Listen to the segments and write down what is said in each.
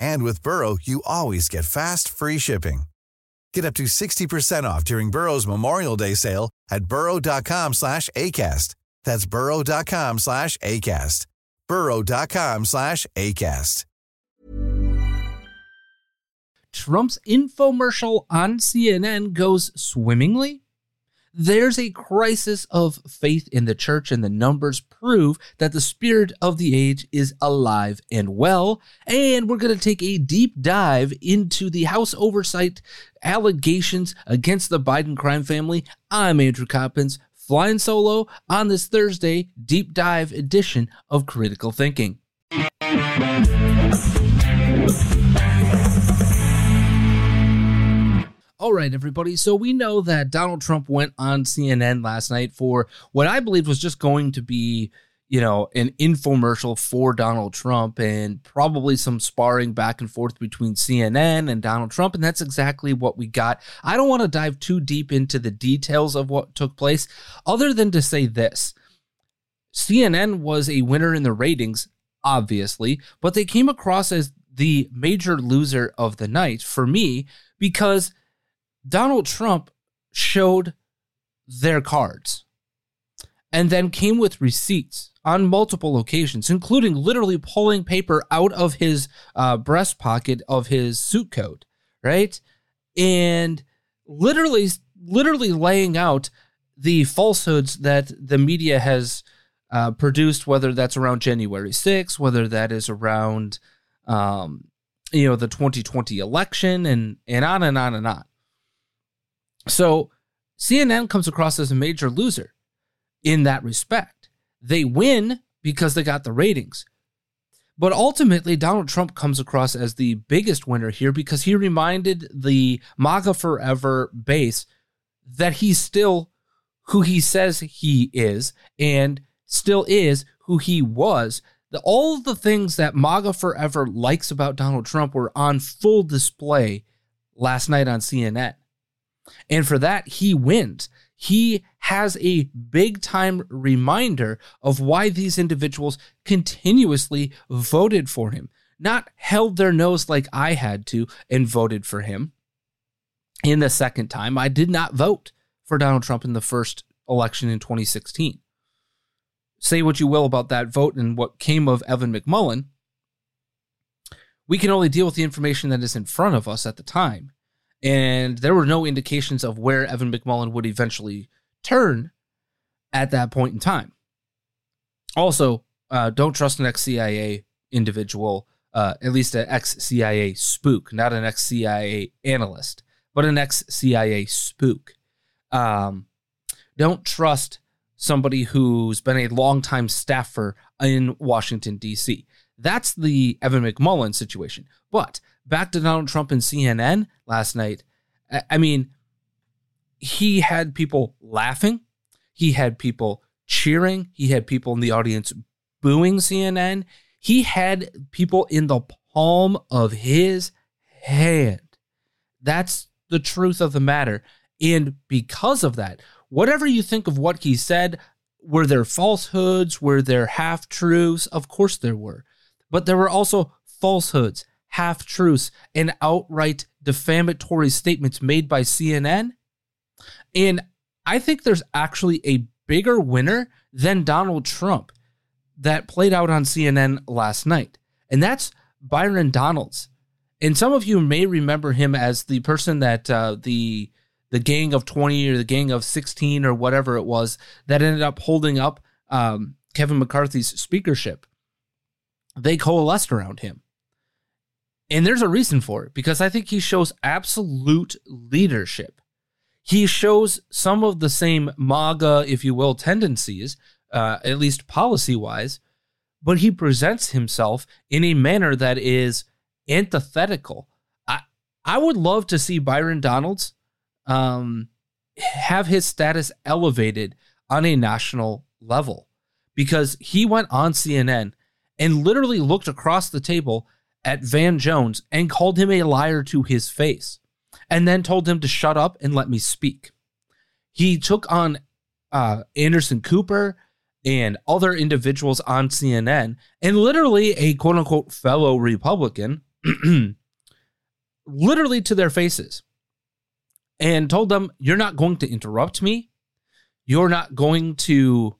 And with Burrow, you always get fast, free shipping. Get up to 60% off during Burrow's Memorial Day sale at burrow.com slash ACAST. That's burrow.com slash ACAST. burrow.com slash ACAST. Trump's infomercial on CNN goes swimmingly? There's a crisis of faith in the church, and the numbers prove that the spirit of the age is alive and well. And we're going to take a deep dive into the House oversight allegations against the Biden crime family. I'm Andrew Coppins, flying solo on this Thursday deep dive edition of Critical Thinking. All right, everybody. So we know that Donald Trump went on CNN last night for what I believe was just going to be, you know, an infomercial for Donald Trump and probably some sparring back and forth between CNN and Donald Trump. And that's exactly what we got. I don't want to dive too deep into the details of what took place, other than to say this CNN was a winner in the ratings, obviously, but they came across as the major loser of the night for me because Donald Trump showed their cards and then came with receipts on multiple occasions, including literally pulling paper out of his uh, breast pocket of his suit coat, right? And literally, literally laying out the falsehoods that the media has uh, produced, whether that's around January 6th, whether that is around, um, you know, the 2020 election, and and on and on and on. So CNN comes across as a major loser in that respect. They win because they got the ratings. But ultimately, Donald Trump comes across as the biggest winner here because he reminded the MAGA Forever base that he's still who he says he is and still is who he was. The, all the things that MAGA Forever likes about Donald Trump were on full display last night on CNN. And for that, he wins. He has a big time reminder of why these individuals continuously voted for him, not held their nose like I had to and voted for him. In the second time, I did not vote for Donald Trump in the first election in 2016. Say what you will about that vote and what came of Evan McMullin. We can only deal with the information that is in front of us at the time and there were no indications of where Evan McMullin would eventually turn at that point in time. Also, uh, don't trust an ex CIA individual, uh, at least an ex CIA spook, not an ex CIA analyst, but an ex CIA spook. Um, don't trust somebody who's been a longtime staffer in Washington, D.C. That's the Evan McMullin situation. But back to Donald Trump and CNN last night. I mean, he had people laughing, he had people cheering, he had people in the audience booing CNN. He had people in the palm of his hand. That's the truth of the matter. And because of that, whatever you think of what he said, were there falsehoods? Were there half truths? Of course there were. but there were also falsehoods, half truths, and outright defamatory statements made by CNN. And I think there's actually a bigger winner than Donald Trump that played out on CNN last night. And that's Byron Donalds. And some of you may remember him as the person that uh, the the gang of 20 or the gang of 16 or whatever it was that ended up holding up um, Kevin McCarthy's speakership. They coalesced around him. And there's a reason for it because I think he shows absolute leadership. He shows some of the same MAGA, if you will, tendencies, uh, at least policy wise, but he presents himself in a manner that is antithetical. I, I would love to see Byron Donalds um, have his status elevated on a national level because he went on CNN and literally looked across the table at Van Jones and called him a liar to his face and then told him to shut up and let me speak. He took on uh, Anderson Cooper and other individuals on CNN and literally a quote unquote fellow Republican, literally to their faces, and told them, You're not going to interrupt me. You're not going to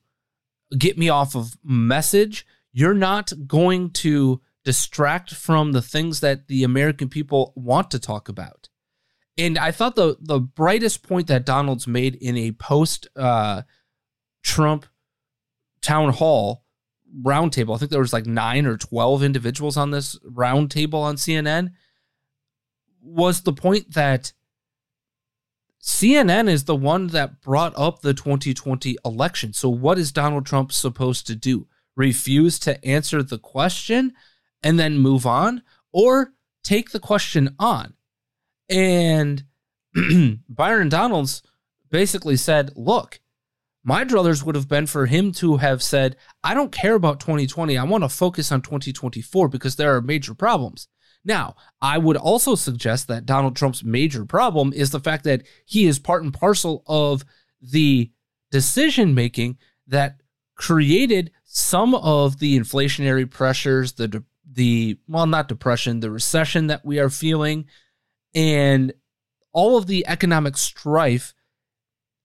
get me off of message. You're not going to distract from the things that the American people want to talk about. And I thought the the brightest point that Donalds made in a post uh, Trump town hall roundtable, I think there was like nine or twelve individuals on this roundtable on CNN, was the point that CNN is the one that brought up the 2020 election. So what is Donald Trump supposed to do? Refuse to answer the question? And then move on or take the question on. And Byron Donalds basically said, look, my druthers would have been for him to have said, I don't care about 2020. I want to focus on 2024 because there are major problems. Now, I would also suggest that Donald Trump's major problem is the fact that he is part and parcel of the decision making that created some of the inflationary pressures, the the well not depression the recession that we are feeling and all of the economic strife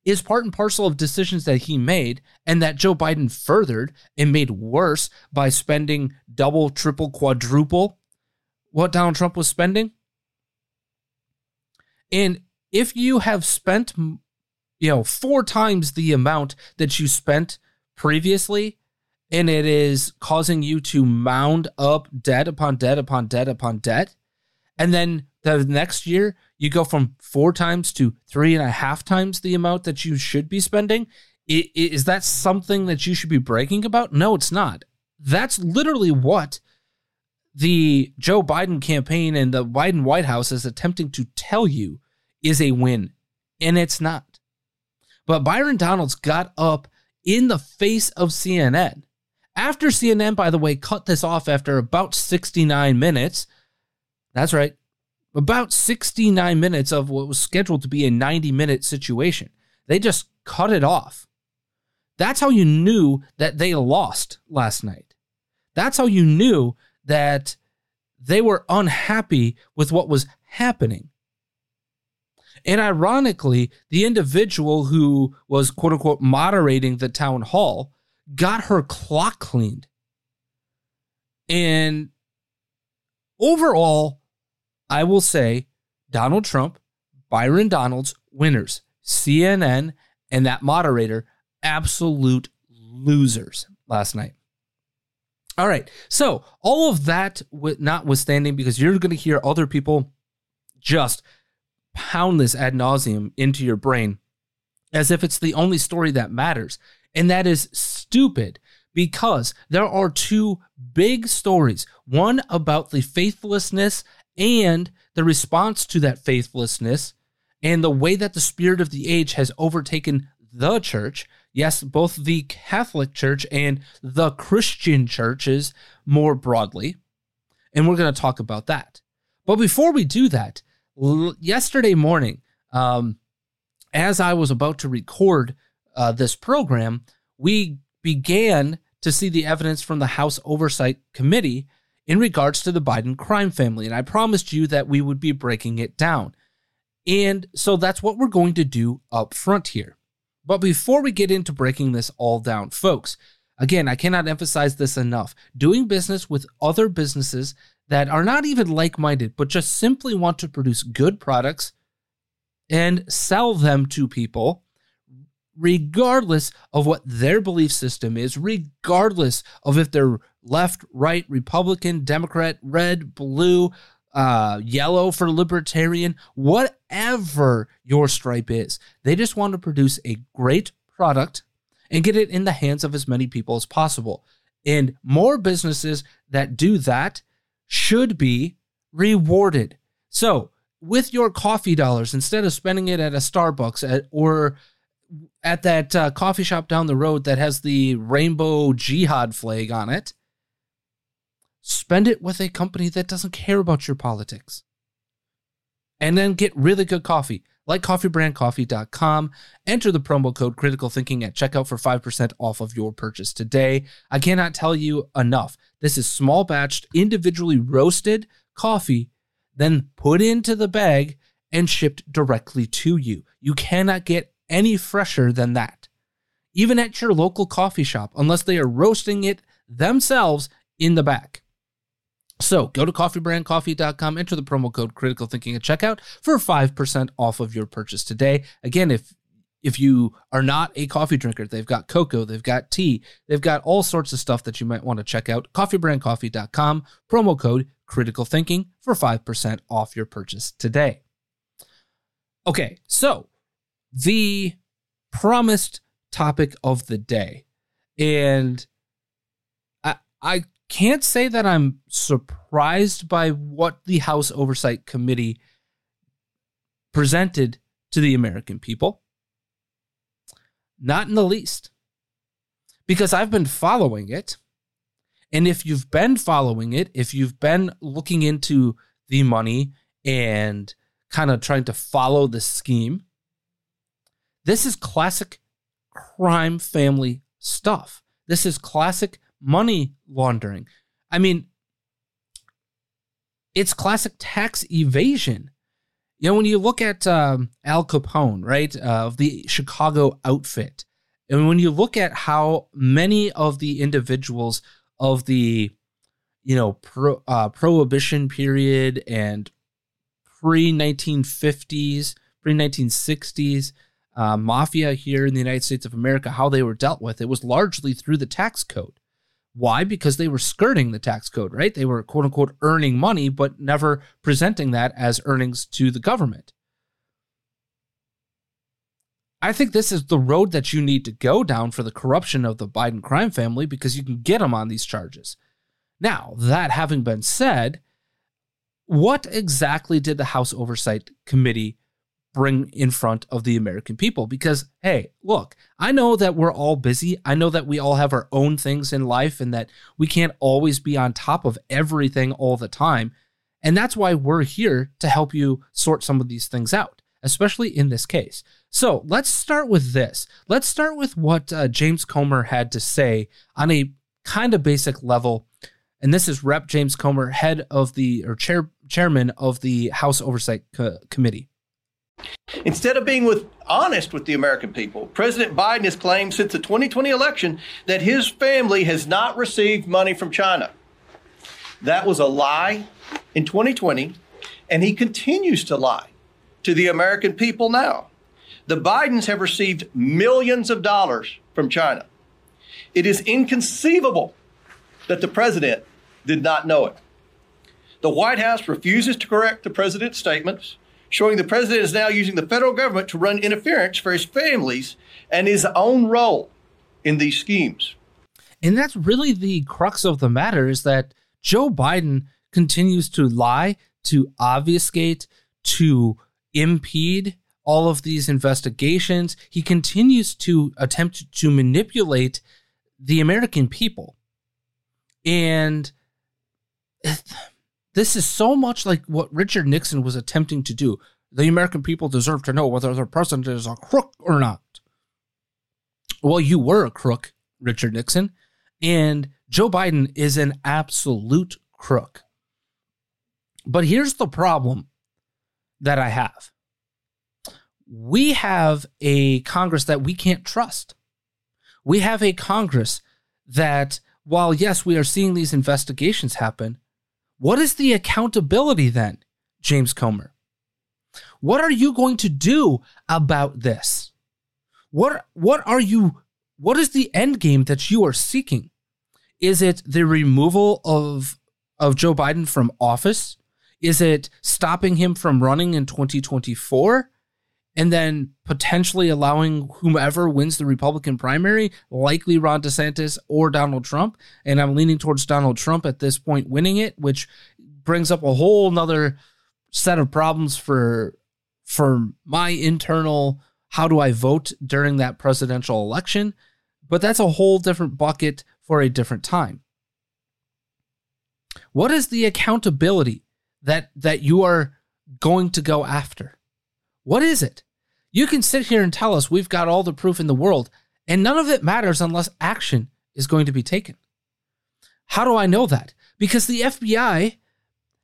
is part and parcel of decisions that he made and that Joe Biden furthered and made worse by spending double, triple, quadruple what Donald Trump was spending. And if you have spent you know four times the amount that you spent previously and it is causing you to mound up debt upon debt upon debt upon debt. And then the next year, you go from four times to three and a half times the amount that you should be spending. Is that something that you should be bragging about? No, it's not. That's literally what the Joe Biden campaign and the Biden White House is attempting to tell you is a win, and it's not. But Byron Donalds got up in the face of CNN after CNN, by the way, cut this off after about 69 minutes. That's right. About 69 minutes of what was scheduled to be a 90 minute situation. They just cut it off. That's how you knew that they lost last night. That's how you knew that they were unhappy with what was happening. And ironically, the individual who was quote unquote moderating the town hall got her clock cleaned. And overall, I will say Donald Trump, Byron Donalds, winners. CNN and that moderator, absolute losers last night. All right. So, all of that notwithstanding, because you're going to hear other people just pound this ad nauseum into your brain as if it's the only story that matters. And that is stupid because there are two big stories one about the faithlessness and the response to that faithlessness and the way that the spirit of the age has overtaken the church. Yes, both the Catholic Church and the Christian churches more broadly. And we're going to talk about that. But before we do that, l- yesterday morning, um, as I was about to record uh, this program, we began to see the evidence from the House Oversight Committee in regards to the Biden crime family. And I promised you that we would be breaking it down. And so that's what we're going to do up front here. But before we get into breaking this all down, folks, again, I cannot emphasize this enough. Doing business with other businesses that are not even like minded, but just simply want to produce good products and sell them to people, regardless of what their belief system is, regardless of if they're left, right, Republican, Democrat, red, blue, uh, yellow for libertarian, whatever your stripe is. They just want to produce a great product and get it in the hands of as many people as possible. And more businesses that do that should be rewarded. So, with your coffee dollars, instead of spending it at a Starbucks at, or at that uh, coffee shop down the road that has the rainbow jihad flag on it, spend it with a company that doesn't care about your politics. And then get really good coffee, like coffeebrandcoffee.com. Enter the promo code critical thinking at checkout for 5% off of your purchase today. I cannot tell you enough. This is small batched, individually roasted coffee, then put into the bag and shipped directly to you. You cannot get any fresher than that. Even at your local coffee shop, unless they are roasting it themselves in the back. So go to coffeebrandcoffee.com, enter the promo code critical thinking at checkout for 5% off of your purchase today. Again, if if you are not a coffee drinker, they've got cocoa, they've got tea, they've got all sorts of stuff that you might want to check out. Coffeebrandcoffee.com, promo code critical thinking for 5% off your purchase today. Okay, so the promised topic of the day. And I I can't say that I'm surprised by what the House Oversight Committee presented to the American people. Not in the least. Because I've been following it. And if you've been following it, if you've been looking into the money and kind of trying to follow the scheme, this is classic crime family stuff. This is classic money laundering. I mean, it's classic tax evasion. You know, when you look at um, Al Capone, right, uh, of the Chicago outfit, and when you look at how many of the individuals of the, you know, pro, uh, prohibition period and pre 1950s, pre 1960s, uh, mafia here in the United States of America, how they were dealt with, it was largely through the tax code. Why? Because they were skirting the tax code, right? They were quote unquote earning money, but never presenting that as earnings to the government. I think this is the road that you need to go down for the corruption of the Biden crime family because you can get them on these charges. Now, that having been said, what exactly did the House Oversight Committee bring in front of the American people. Because, hey, look, I know that we're all busy. I know that we all have our own things in life and that we can't always be on top of everything all the time. And that's why we're here to help you sort some of these things out, especially in this case. So let's start with this. Let's start with what uh, James Comer had to say on a kind of basic level. And this is Rep. James Comer, head of the or chair, chairman of the House Oversight Co- Committee. Instead of being with, honest with the American people, President Biden has claimed since the 2020 election that his family has not received money from China. That was a lie in 2020, and he continues to lie to the American people now. The Bidens have received millions of dollars from China. It is inconceivable that the president did not know it. The White House refuses to correct the president's statements showing the president is now using the federal government to run interference for his families and his own role in these schemes. And that's really the crux of the matter is that Joe Biden continues to lie, to obfuscate, to impede all of these investigations. He continues to attempt to manipulate the American people. And this is so much like what Richard Nixon was attempting to do. The American people deserve to know whether their president is a crook or not. Well, you were a crook, Richard Nixon, and Joe Biden is an absolute crook. But here's the problem that I have we have a Congress that we can't trust. We have a Congress that, while yes, we are seeing these investigations happen, what is the accountability then, James Comer? What are you going to do about this? What what are you what is the end game that you are seeking? Is it the removal of of Joe Biden from office? Is it stopping him from running in 2024? And then potentially allowing whomever wins the Republican primary, likely Ron DeSantis or Donald Trump. And I'm leaning towards Donald Trump at this point winning it, which brings up a whole nother set of problems for for my internal how do I vote during that presidential election. But that's a whole different bucket for a different time. What is the accountability that that you are going to go after? What is it? You can sit here and tell us we've got all the proof in the world, and none of it matters unless action is going to be taken. How do I know that? Because the FBI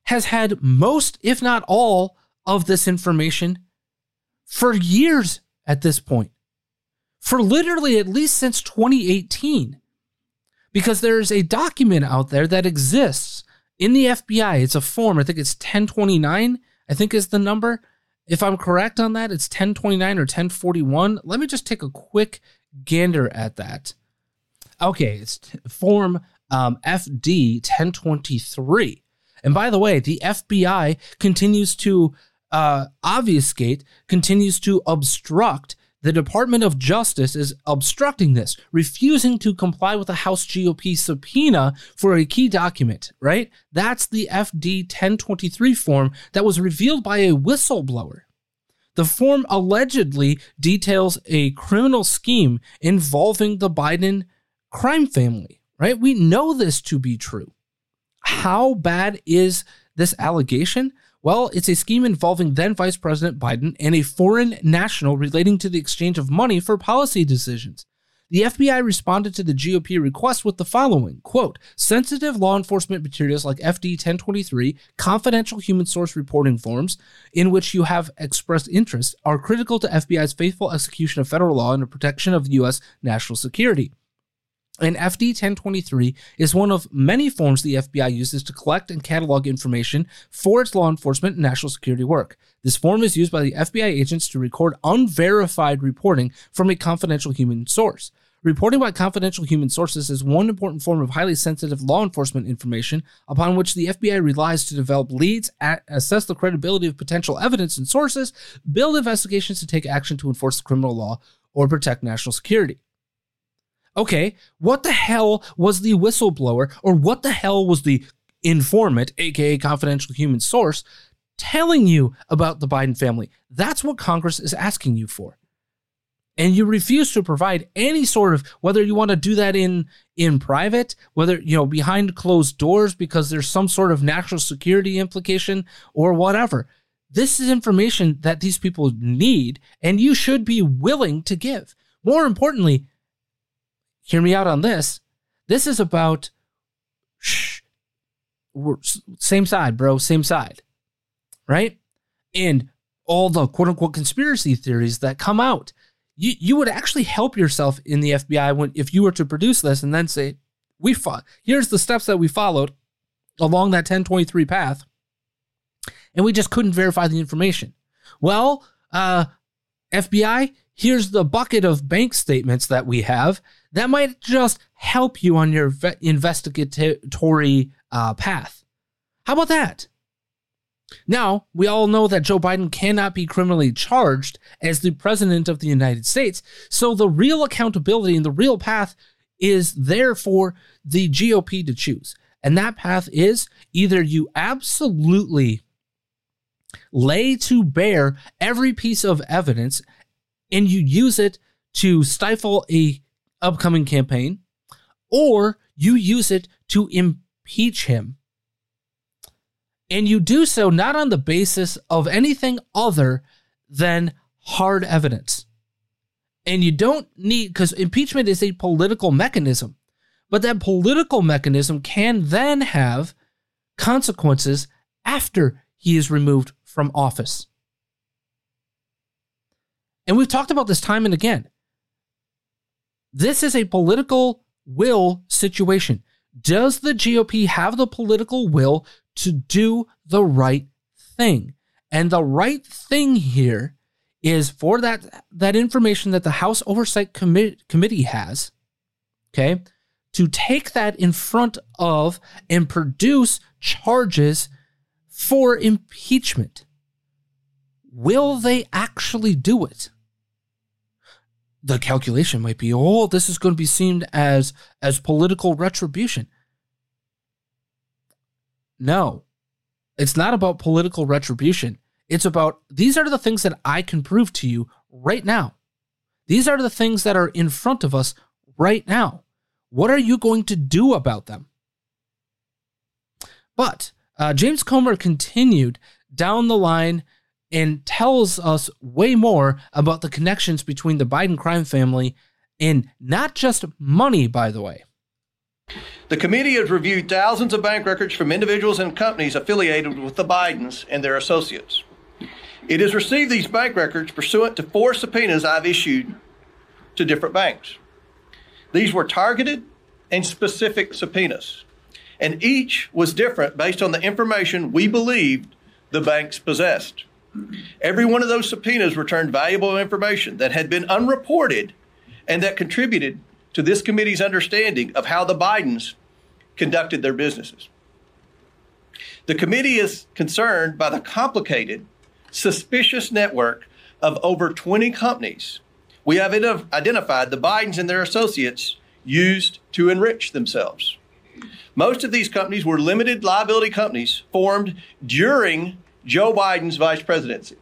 has had most, if not all, of this information for years at this point. For literally at least since 2018. Because there's a document out there that exists in the FBI. It's a form, I think it's 1029, I think is the number. If I'm correct on that, it's 1029 or 1041. Let me just take a quick gander at that. Okay, it's form um, FD 1023. And by the way, the FBI continues to uh, obfuscate, continues to obstruct. The Department of Justice is obstructing this, refusing to comply with a House GOP subpoena for a key document, right? That's the FD 1023 form that was revealed by a whistleblower. The form allegedly details a criminal scheme involving the Biden crime family, right? We know this to be true. How bad is this allegation? Well, it's a scheme involving then Vice President Biden and a foreign national relating to the exchange of money for policy decisions. The FBI responded to the GOP request with the following quote, sensitive law enforcement materials like FD 1023, confidential human source reporting forms in which you have expressed interest are critical to FBI's faithful execution of federal law and the protection of U.S. national security. And FD 1023 is one of many forms the FBI uses to collect and catalog information for its law enforcement and national security work. This form is used by the FBI agents to record unverified reporting from a confidential human source. Reporting by confidential human sources is one important form of highly sensitive law enforcement information upon which the FBI relies to develop leads, assess the credibility of potential evidence and sources, build investigations to take action to enforce criminal law, or protect national security. Okay, what the hell was the whistleblower, or what the hell was the informant, aka confidential human source, telling you about the Biden family? That's what Congress is asking you for. And you refuse to provide any sort of whether you want to do that in in private, whether you know behind closed doors because there's some sort of national security implication or whatever. This is information that these people need and you should be willing to give. More importantly, hear me out on this. This is about shh, same side, bro, same side, right? And all the quote unquote conspiracy theories that come out. You, you would actually help yourself in the FBI when if you were to produce this and then say, we fought, here's the steps that we followed along that 1023 path, and we just couldn't verify the information. Well, uh, FBI, here's the bucket of bank statements that we have that might just help you on your investigatory uh, path. How about that? Now, we all know that Joe Biden cannot be criminally charged as the president of the United States. So the real accountability and the real path is there for the GOP to choose. And that path is either you absolutely lay to bear every piece of evidence and you use it to stifle a upcoming campaign or you use it to impeach him and you do so not on the basis of anything other than hard evidence and you don't need because impeachment is a political mechanism but that political mechanism can then have consequences after he is removed from office. And we've talked about this time and again. This is a political will situation. Does the GOP have the political will to do the right thing? And the right thing here is for that that information that the House Oversight Commi- Committee has, okay, to take that in front of and produce charges for impeachment. Will they actually do it? The calculation might be, oh, this is going to be seen as as political retribution. No, it's not about political retribution. It's about these are the things that I can prove to you right now. These are the things that are in front of us right now. What are you going to do about them? But uh, James Comer continued down the line and tells us way more about the connections between the Biden crime family and not just money, by the way. The committee has reviewed thousands of bank records from individuals and companies affiliated with the Bidens and their associates. It has received these bank records pursuant to four subpoenas I've issued to different banks. These were targeted and specific subpoenas, and each was different based on the information we believed the banks possessed. Every one of those subpoenas returned valuable information that had been unreported and that contributed to this committee's understanding of how the Bidens conducted their businesses. The committee is concerned by the complicated, suspicious network of over 20 companies we have identified the Bidens and their associates used to enrich themselves. Most of these companies were limited liability companies formed during Joe Biden's vice presidency.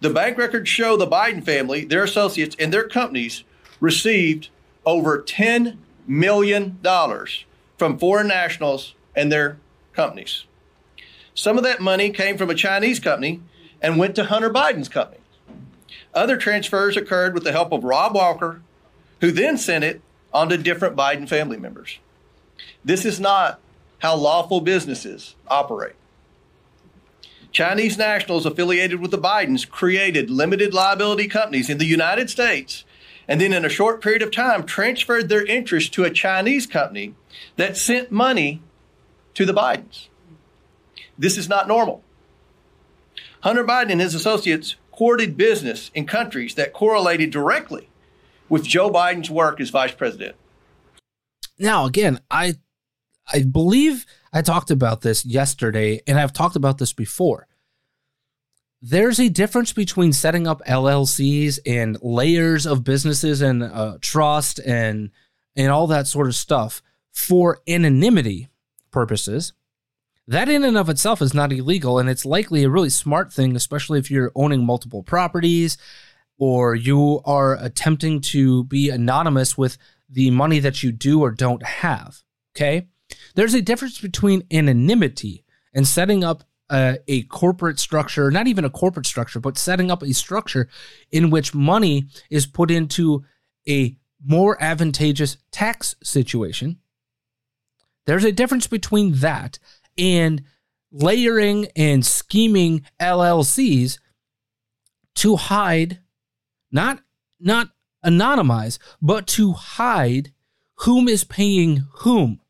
The bank records show the Biden family, their associates, and their companies received over $10 million from foreign nationals and their companies. Some of that money came from a Chinese company and went to Hunter Biden's company. Other transfers occurred with the help of Rob Walker, who then sent it on to different Biden family members. This is not how lawful businesses operate. Chinese nationals affiliated with the Bidens created limited liability companies in the United States and then in a short period of time transferred their interest to a Chinese company that sent money to the Bidens. This is not normal. Hunter Biden and his associates courted business in countries that correlated directly with Joe Biden's work as vice president. Now, again, I I believe I talked about this yesterday, and I've talked about this before. There's a difference between setting up LLCs and layers of businesses and uh, trust and and all that sort of stuff for anonymity purposes. That in and of itself is not illegal, and it's likely a really smart thing, especially if you're owning multiple properties or you are attempting to be anonymous with the money that you do or don't have. Okay. There's a difference between anonymity and setting up a, a, corporate structure, not even a corporate structure, but setting up a structure in which money is put into a more advantageous tax situation. There's a difference between that and layering and scheming LLCs to hide, not not anonymize, but to hide whom is paying whom.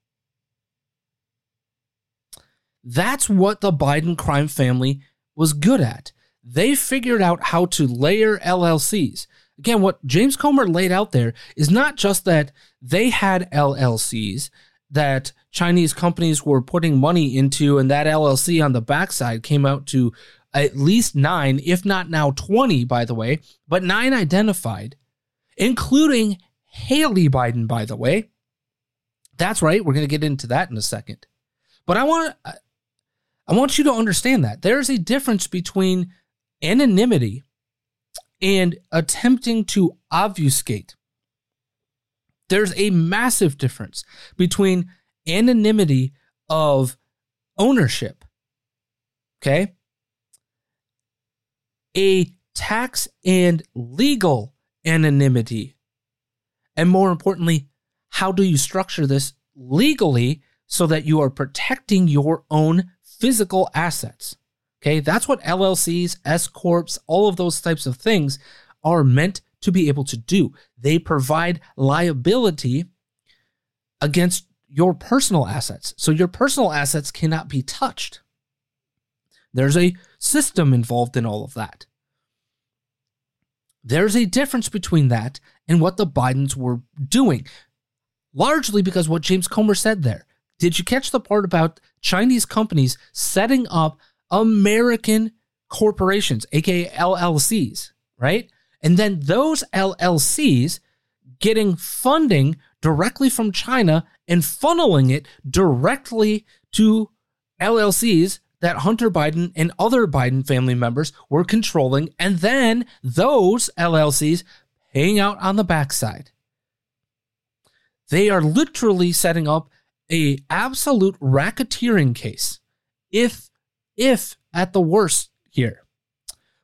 That's what the Biden crime family was good at. They figured out how to layer LLCs. Again, what James Comer laid out there is not just that they had LLCs that Chinese companies were putting money into, and that LLC on the backside came out to at least nine, if not now 20, by the way, but nine identified, including Hallie Biden, by the way. That's right. We're going to get into that in a second. But I want I want you to understand that there's a difference between anonymity and attempting to obfuscate. There's a massive difference between anonymity of ownership, okay? A tax and legal anonymity. And more importantly, how do you structure this legally so that you are protecting your own physical assets. Okay, that's what LLCs, S corps, all of those types of things are meant to be able to do. They provide liability against your personal assets. So your personal assets cannot be touched. There's a system involved in all of that. There's a difference between that and what the Bidens were doing, largely because what James Comer said there. Did you catch the part about Chinese companies setting up American corporations, aka LLCs, right? And then those LLCs getting funding directly from China and funneling it directly to LLCs that Hunter Biden and other Biden family members were controlling, and then those LLCs paying out on the backside. They are literally setting up a absolute racketeering case, if if at the worst here.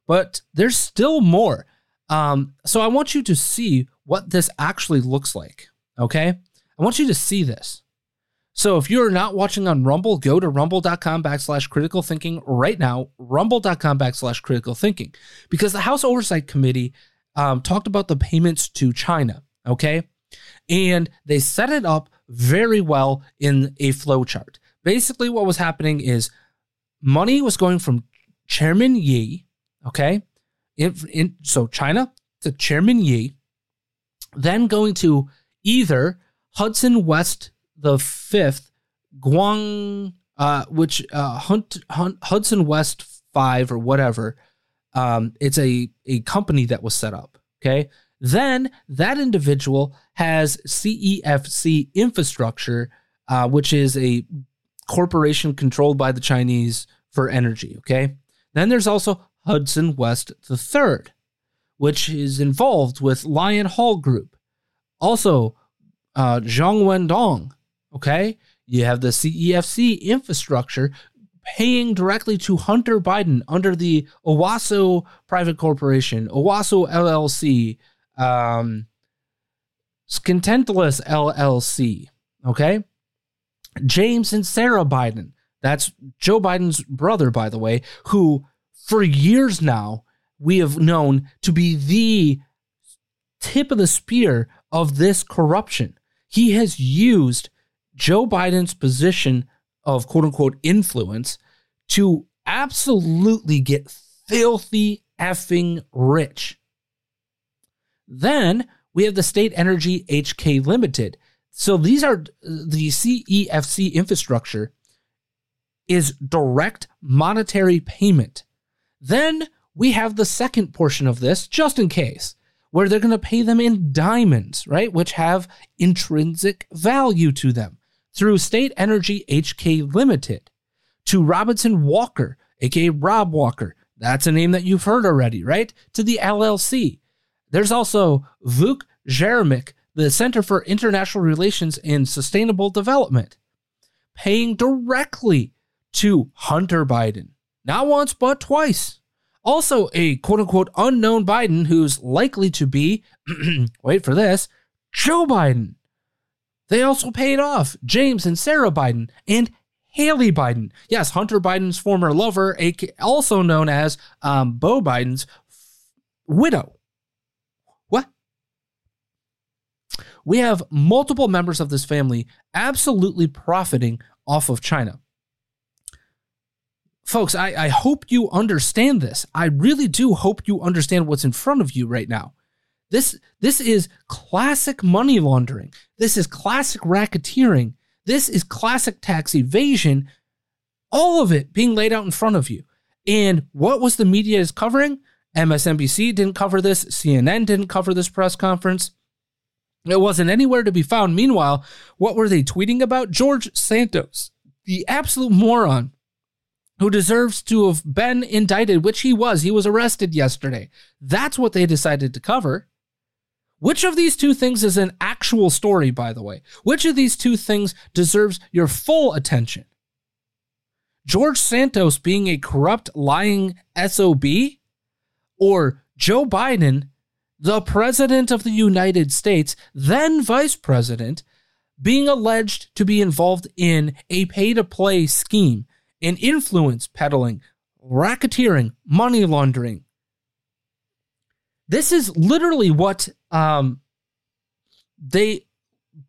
But there's still more. Um, so I want you to see what this actually looks like. Okay, I want you to see this. So if you're not watching on Rumble, go to rumble.com backslash critical thinking right now, rumble.com backslash critical thinking, because the House Oversight Committee um, talked about the payments to China. Okay. And they set it up very well in a flowchart. Basically, what was happening is money was going from Chairman Yi, okay, in, in, so China to Chairman Yi, then going to either Hudson West the fifth, Guang, uh, which uh, Hunt, Hunt, Hudson West Five or whatever. Um, it's a a company that was set up. Okay, then that individual has CEFC Infrastructure, uh, which is a corporation controlled by the Chinese for energy. Okay. Then there's also Hudson West III, which is involved with Lion Hall Group. Also, uh, Zhang Wendong. Okay. You have the CEFC infrastructure paying directly to Hunter Biden under the Owasco Private Corporation, Owasco LLC, um, Skaneateles LLC. Okay. James and Sarah Biden. That's Joe Biden's brother, by the way, who for years now we have known to be the tip of the spear of this corruption. He has used Joe Biden's position of quote unquote influence to absolutely get filthy effing rich. Then we have the State Energy HK Limited. So these are the CEFC infrastructure is direct monetary payment. Then we have the second portion of this, just in case, where they're going to pay them in diamonds, right? Which have intrinsic value to them through State Energy HK Limited to Robinson Walker, aka Rob Walker. That's a name that you've heard already, right? To the LLC. There's also Vuk Jeremic, the Center for International Relations and Sustainable Development, paying directly to Hunter Biden. Not once, but twice. Also, a quote unquote unknown Biden who's likely to be, wait for this, Joe Biden. They also paid off James and Sarah Biden and Hallie Biden. Yes, Hunter Biden's former lover, also known as um, Beau Biden's widow. What? We have multiple members of this family absolutely profiting off of China. Folks, I, I hope you understand this. I really do hope you understand what's in front of you right now. This this is classic money laundering. This is classic racketeering. This is classic tax evasion. All of it being laid out in front of you. And what was the media is covering? MSNBC didn't cover this. CNN didn't cover this press conference. It wasn't anywhere to be found. Meanwhile, what were they tweeting about? George Santos, the absolute moron who deserves to have been indicted, which he was. He was arrested yesterday. That's what they decided to cover. Which of these two things is an actual story, by the way? Which of these two things deserves your full attention? George Santos being a corrupt, lying SOB? Or Joe Biden, the president of the United States, then vice president, being alleged to be involved in a pay to play scheme, in influence peddling, racketeering, money laundering. This is literally what um, they.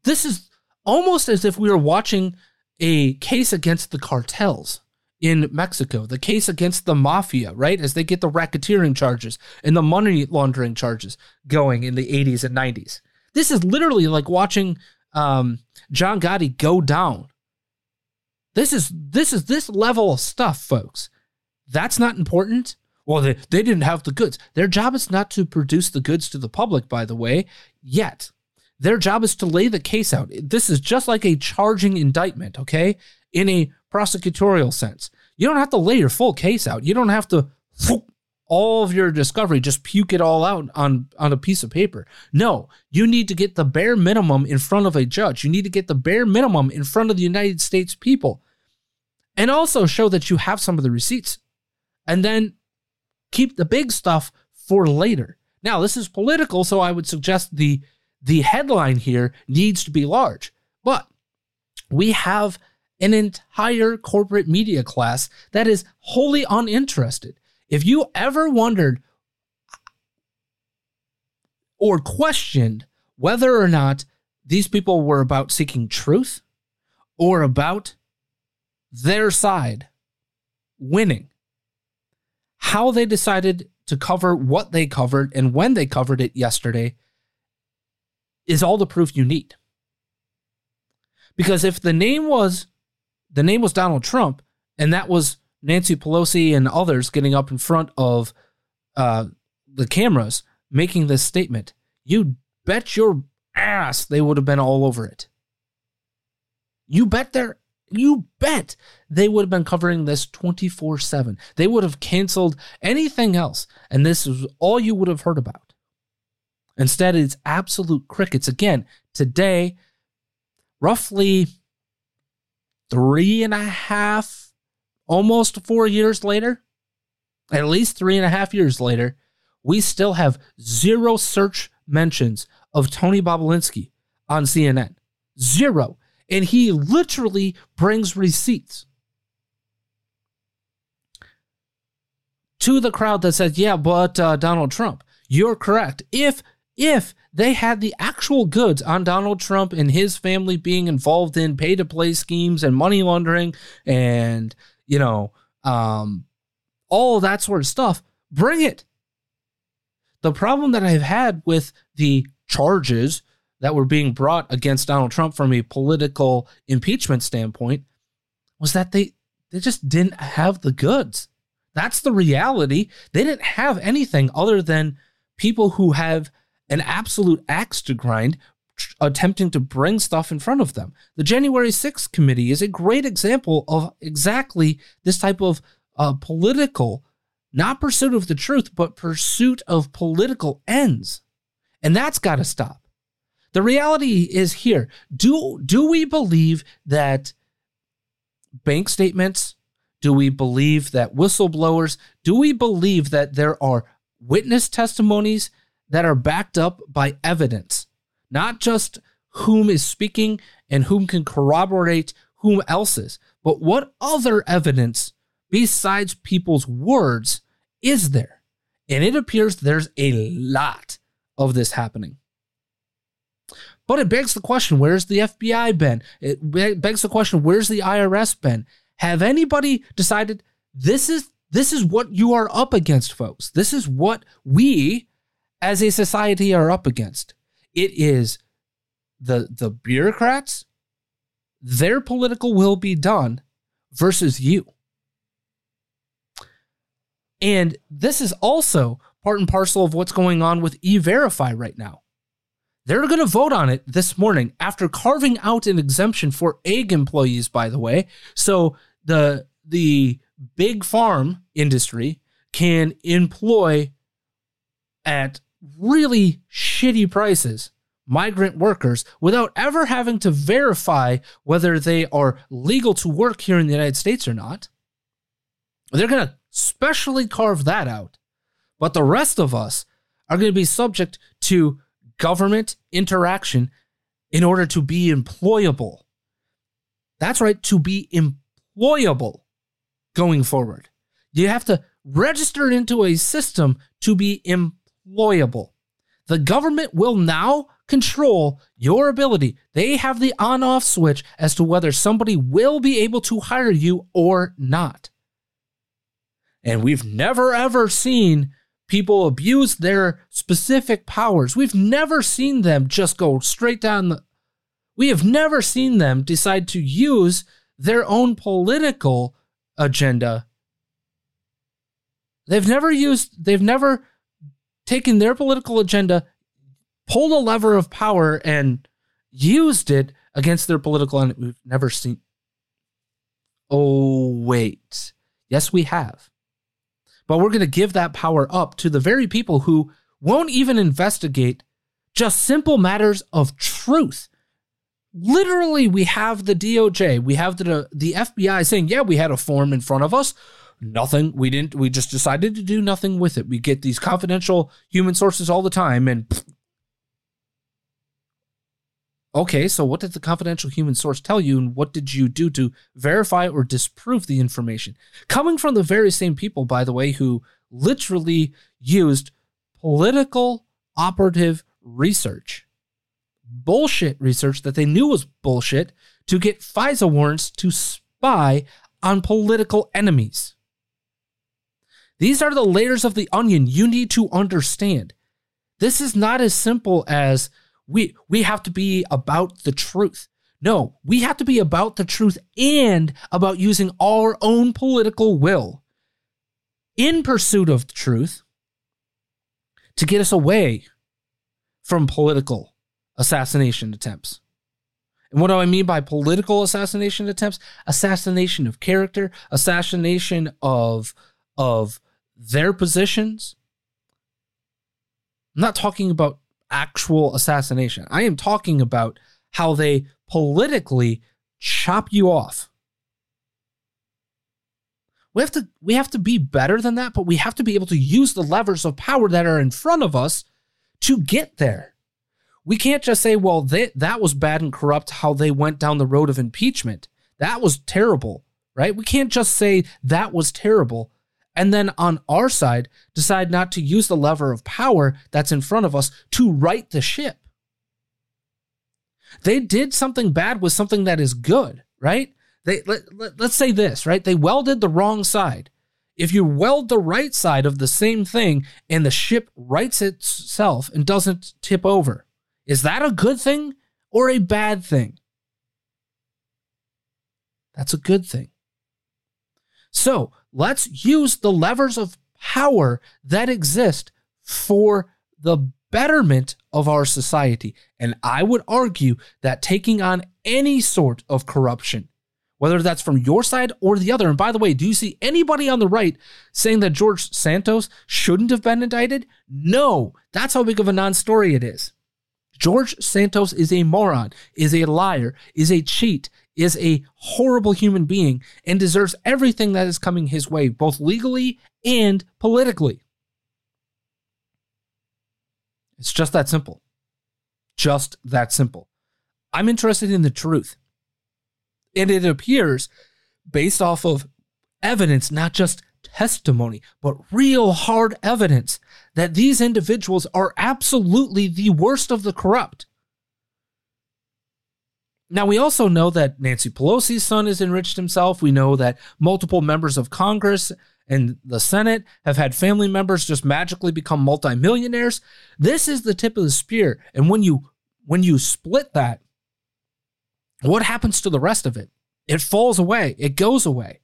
This is almost as if we were watching a case against the cartels in Mexico, the case against the mafia, right? As they get the racketeering charges and the money laundering charges going in the 80s and 90s. This is literally like watching um, John Gotti go down. This is this is this level of stuff, folks. That's not important. Well, they, they didn't have the goods. Their job is not to produce the goods to the public, by the way, yet. Their job is to lay the case out. This is just like a charging indictment, okay? In a prosecutorial sense. You don't have to lay your full case out. You don't have to all of your discovery just puke it all out on on a piece of paper. No, you need to get the bare minimum in front of a judge. You need to get the bare minimum in front of the United States people. And also show that you have some of the receipts. And then keep the big stuff for later. Now, this is political, so I would suggest the the headline here needs to be large. But we have an entire corporate media class that is wholly uninterested. If you ever wondered or questioned whether or not these people were about seeking truth or about their side winning, how they decided to cover what they covered and when they covered it yesterday is all the proof you need. Because if the name was the name was Donald Trump, and that was Nancy Pelosi and others getting up in front of uh, the cameras making this statement. You bet your ass they would have been all over it. You bet their you bet they would have been covering this 24 7. They would have canceled anything else, and this is all you would have heard about. Instead, it's absolute crickets. Again, today, roughly three and a half, almost four years later, at least three and a half years later, we still have zero search mentions of Tony Bobulinski on CNN. Zero. And he literally brings receipts to the crowd that says, yeah, but uh, Donald Trump, you're correct. If if they had the actual goods on Donald Trump and his family being involved in pay to play schemes and money laundering and, you know, um, all that sort of stuff, bring it. The problem that I've had with the charges that were being brought against Donald Trump from a political impeachment standpoint was that they they just didn't have the goods. That's the reality. They didn't have anything other than people who have an absolute axe to grind attempting to bring stuff in front of them. The January 6th committee is a great example of exactly this type of uh, political, not pursuit of the truth, but pursuit of political ends. And that's got to stop. The reality is here. Do, do we believe that bank statements, do we believe that whistleblowers, do we believe that there are witness testimonies that are backed up by evidence, not just whom is speaking and whom can corroborate whom else's, but what other evidence besides people's words is there? And it appears there's a lot of this happening. But it begs the question where's the FBI been? It begs the question where's the IRS been? Have anybody decided this is this is what you are up against, folks? This is what we as a society are up against. It is the the bureaucrats, their political will be done versus you. And this is also part and parcel of what's going on with e-verify right now. They're going to vote on it this morning after carving out an exemption for egg employees by the way. So the the big farm industry can employ at really shitty prices migrant workers without ever having to verify whether they are legal to work here in the United States or not. They're going to specially carve that out. But the rest of us are going to be subject to government interaction in order to be employable. That's right, to be employable going forward. You have to register into a system to be employable. The government will now control your ability. They have the on off switch as to whether somebody will be able to hire you or not. And we've never ever seen people abuse their specific powers. We've never seen them just go straight down the. We have never seen them decide to use their own political agenda. They've never used, they've never taken their political agenda, pulled a lever of power, and used it against their political enemy. We've never seen. Oh, wait. Yes, we have. But we're going to give that power up to the very people who won't even investigate just simple matters of truth. Literally, we have the DOJ, we have the the FBI saying, "Yeah, we had a form in front of us. Nothing. We didn't. We just decided to do nothing with it. We get these confidential human sources all the time, and Okay, so what did the confidential human source tell you, and what did you do to verify or disprove the information? Coming from the very same people, by the way, who literally used political operative research, bullshit research that they knew was bullshit, to get FISA warrants to spy on political enemies. These are the layers of the onion you need to understand. This is not as simple as we we have to be about the truth. No, we have to be about the truth and about using our own political will in pursuit of the truth to get us away from political assassination attempts. And what do I mean by political assassination attempts? Assassination of character, assassination of of their positions. I'm not talking about actual assassination. I am talking about how they politically chop you off. We have to we have to be better than that, but we have to be able to use the levers of power that are in front of us to get there. We can't just say, well, they, that was bad and corrupt how they went down the road of impeachment. That was terrible, right? We can't just say that was terrible and then on our side decide not to use the lever of power that's in front of us to right the ship. They did something bad with something that is good, right? They let, let, let's say this, right? They welded the wrong side. If you weld the right side of the same thing and the ship rights itself and doesn't tip over, is that a good thing or a bad thing? That's a good thing. So let's use the levers of power that exist for the betterment of our society. And I would argue that taking on any sort of corruption, whether that's from your side or the other, and by the way, do you see anybody on the right saying that George Santos shouldn't have been indicted? No, that's how big of a non story it is. George Santos is a moron, is a liar, is a cheat, is a horrible human being and deserves everything that is coming his way, both legally and politically. It's just that simple. Just that simple. I'm interested in the truth. And it appears, based off of evidence, not just testimony, but real hard evidence, that these individuals are absolutely the worst of the corrupt. Now, we also know that Nancy Pelosi's son has enriched himself. We know that multiple members of Congress and the Senate have had family members just magically become multimillionaires. This is the tip of the spear. And when you when you split that, what happens to the rest of it? It falls away. It goes away.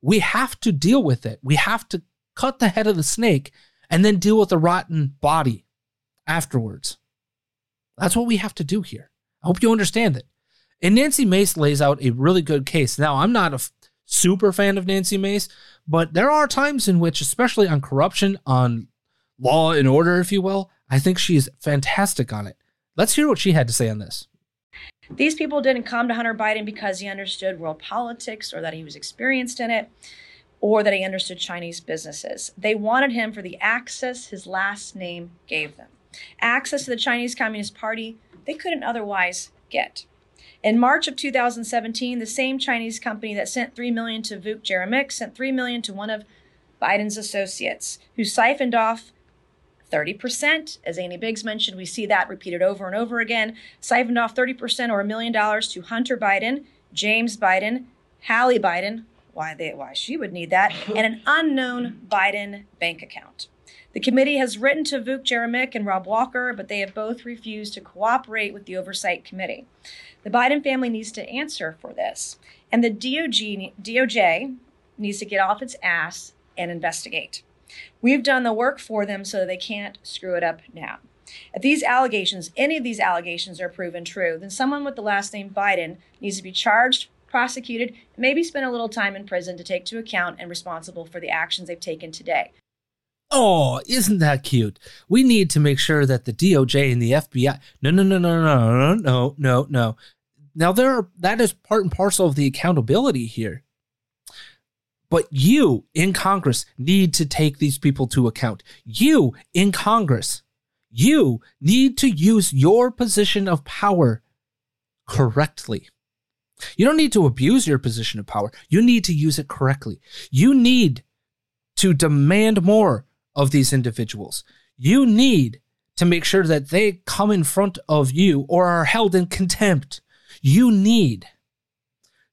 We have to deal with it. We have to cut the head of the snake and then deal with the rotten body afterwards. That's what we have to do here. I hope you understand it. And Nancy Mace lays out a really good case. Now, I'm not a f- super fan of Nancy Mace, but there are times in which, especially on corruption, on law and order, if you will, I think she's fantastic on it. Let's hear what she had to say on this. These people didn't come to Hunter Biden because he understood world politics or that he was experienced in it or that he understood Chinese businesses. They wanted him for the access his last name gave them. Access to the Chinese Communist Party they couldn't otherwise get. In March of 2017, the same Chinese company that sent 3 million to Vuk Jeremic sent 3 million to one of Biden's associates, who siphoned off 30%. As Andy Biggs mentioned, we see that repeated over and over again. Siphoned off 30% or a million dollars to Hunter Biden, James Biden, Hallie Biden, why they why she would need that, and an unknown Biden bank account. The committee has written to Vuk Jeremic and Rob Walker, but they have both refused to cooperate with the oversight committee. The Biden family needs to answer for this, and the DOJ, DOJ needs to get off its ass and investigate. We've done the work for them so they can't screw it up now. If these allegations, any of these allegations are proven true, then someone with the last name Biden needs to be charged, prosecuted, maybe spend a little time in prison to take to account and responsible for the actions they've taken today. Oh, isn't that cute? We need to make sure that the DOJ and the FBI. No, no, no, no, no, no, no, no, no. Now there are that is part and parcel of the accountability here. But you in Congress need to take these people to account. You in Congress, you need to use your position of power correctly. You don't need to abuse your position of power. You need to use it correctly. You need to demand more of these individuals. You need to make sure that they come in front of you or are held in contempt. You need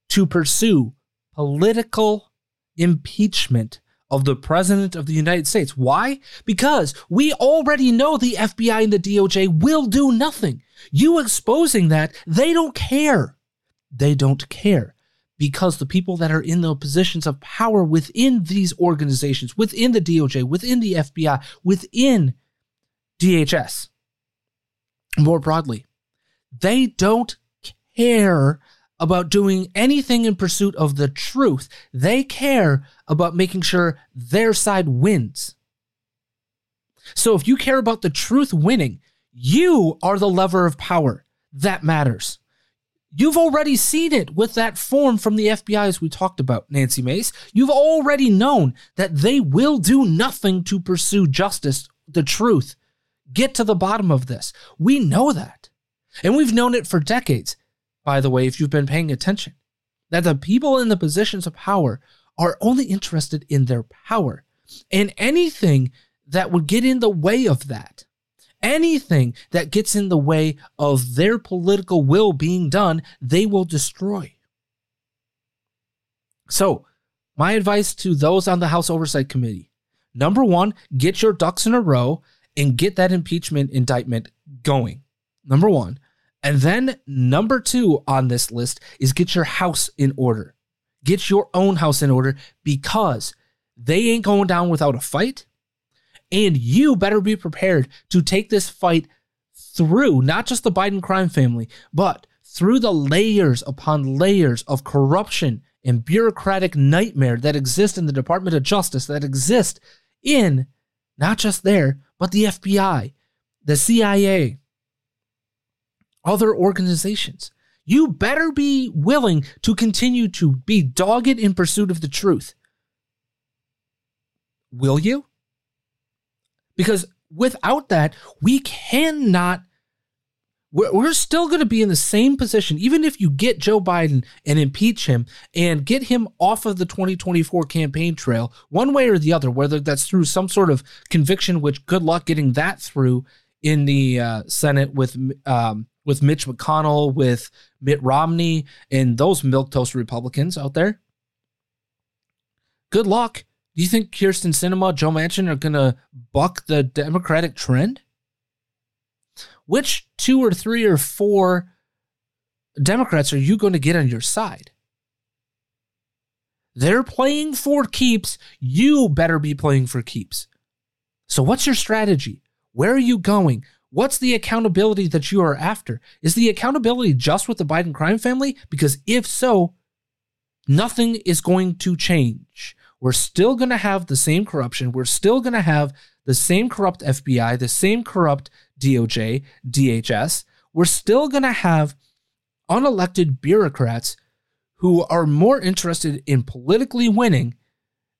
to pursue political impeachment of the President of the United States. Why? Because we already know the FBI and the DOJ will do nothing. You exposing that, they don't care. They don't care because the people that are in the positions of power within these organizations, within the DOJ, within the FBI, within DHS, more broadly, they don't care about doing anything in pursuit of the truth. They care about making sure their side wins. So if you care about the truth winning, you are the lever of power. That matters. You've already seen it with that form from the FBI, as we talked about, Nancy Mace. You've already known that they will do nothing to pursue justice, the truth, get to the bottom of this. We know that. And we've known it for decades by the way, if you've been paying attention, that the people in the positions of power are only interested in their power. And anything that would get in the way of that, anything that gets in the way of their political will being done, they will destroy. So, my advice to those on the House Oversight Committee number one, get your ducks in a row and get that impeachment indictment going. Number one. And then number two on this list is get your house in order. Get your own house in order because they ain't going down without a fight. And you better be prepared to take this fight through not just the Biden crime family, but through the layers upon layers of corruption and bureaucratic nightmare that exist in the Department of Justice, that exist in not just there, but the FBI, the CIA, other organizations. You better be willing to continue to be dogged in pursuit of the truth. Will you? Because without that, we cannot. We're, still going to be in the same position, even if you get Joe Biden and impeach him and get him off of the 2024 campaign trail, one way or the other, whether that's through some sort of conviction, which good luck getting that through in the uh, Senate with um, with Mitch McConnell, with Mitt Romney, and those milquetoast Republicans out there. Good luck. Do you think Kyrsten Sinema, Joe Manchin are going to buck the Democratic trend? Which two or three or four Democrats are you going to get on your side? They're playing for keeps. You better be playing for keeps. So, what's your strategy? Where are you going? What's the accountability that you are after? Is the accountability just with the Biden crime family? Because if so, nothing is going to change. We're still going to have the same corruption. We're still going to have the same corrupt FBI, the same corrupt DOJ, DHS. We're still going to have unelected bureaucrats who are more interested in politically winning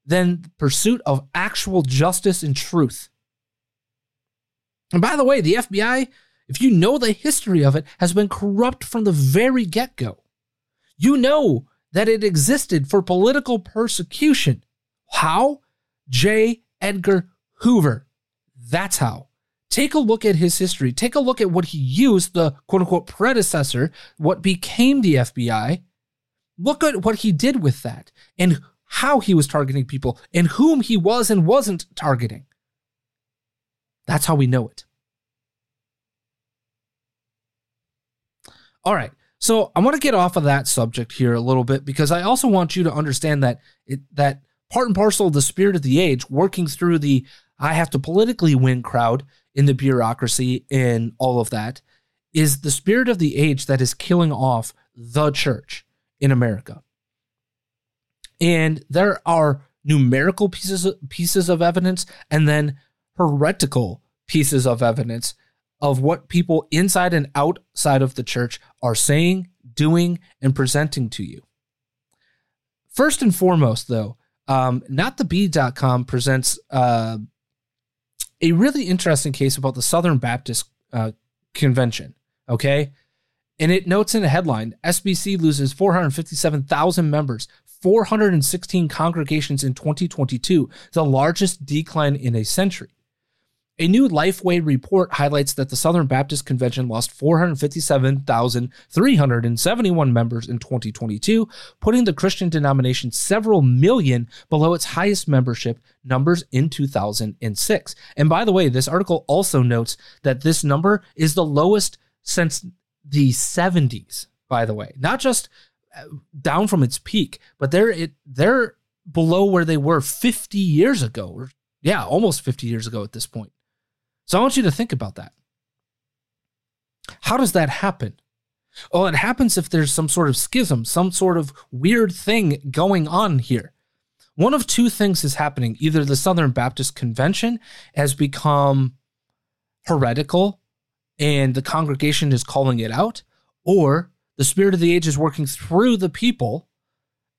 than pursuit of actual justice and truth. And by the way, the FBI if you know the history of it, has been corrupt from the very get go. You know that it existed for political persecution. How? J. Edgar Hoover. That's how. Take a look at his history. Take a look at what he used, the quote unquote predecessor, what became the FBI. Look at what he did with that and how he was targeting people and whom he was and wasn't targeting. That's how we know it. All right. So I want to get off of that subject here a little bit because I also want you to understand that it, that part and parcel of the spirit of the age, working through the I have to politically win crowd in the bureaucracy and all of that, is the spirit of the age that is killing off the church in America. And there are numerical pieces pieces of evidence and then heretical pieces of evidence of what people inside and outside of the church are saying, doing, and presenting to you. First and foremost, though, um, notthebee.com presents uh, a really interesting case about the Southern Baptist uh, Convention. Okay. And it notes in a headline SBC loses 457,000 members, 416 congregations in 2022, the largest decline in a century. A new Lifeway report highlights that the Southern Baptist Convention lost 457,371 members in 2022, putting the Christian denomination several million below its highest membership numbers in 2006. And by the way, this article also notes that this number is the lowest since the 70s, by the way. Not just uh, down from its peak, but they're it they're below where they were 50 years ago or yeah, almost 50 years ago at this point. So I want you to think about that. How does that happen? Well, it happens if there's some sort of schism, some sort of weird thing going on here. One of two things is happening. Either the Southern Baptist Convention has become heretical and the congregation is calling it out, or the spirit of the age is working through the people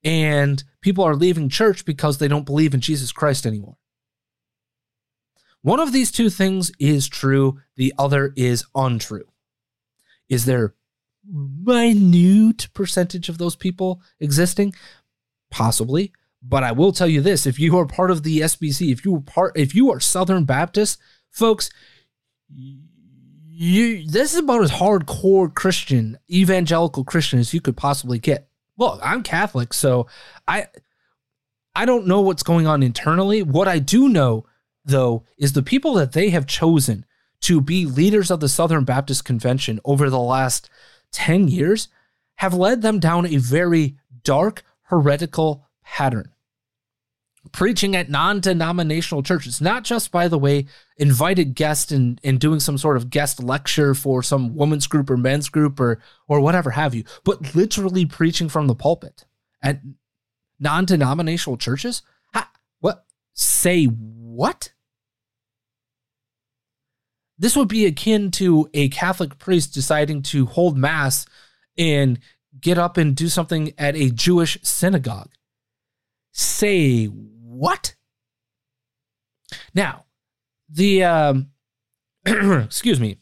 and people are leaving church because they don't believe in Jesus Christ anymore. One of these two things is true, the other is untrue. Is there minute percentage of those people existing? Possibly. But I will tell you this, if you are part of the SBC, if you are part if you are Southern Baptist, folks, you this is about as hardcore Christian, evangelical Christian as you could possibly get. Look, I'm Catholic, so I I don't know what's going on internally. What I do know though, is the people that they have chosen to be leaders of the Southern Baptist Convention over the last 10 years have led them down a very dark, heretical pattern. Preaching at non denominational churches, not just, by the way, invited guests and, and doing some sort of guest lecture for some women's group or men's group or, or whatever have you, but literally preaching from the pulpit at non denominational churches. what? Say what? This would be akin to a Catholic priest deciding to hold mass and get up and do something at a Jewish synagogue. Say what? Now, the um, excuse me,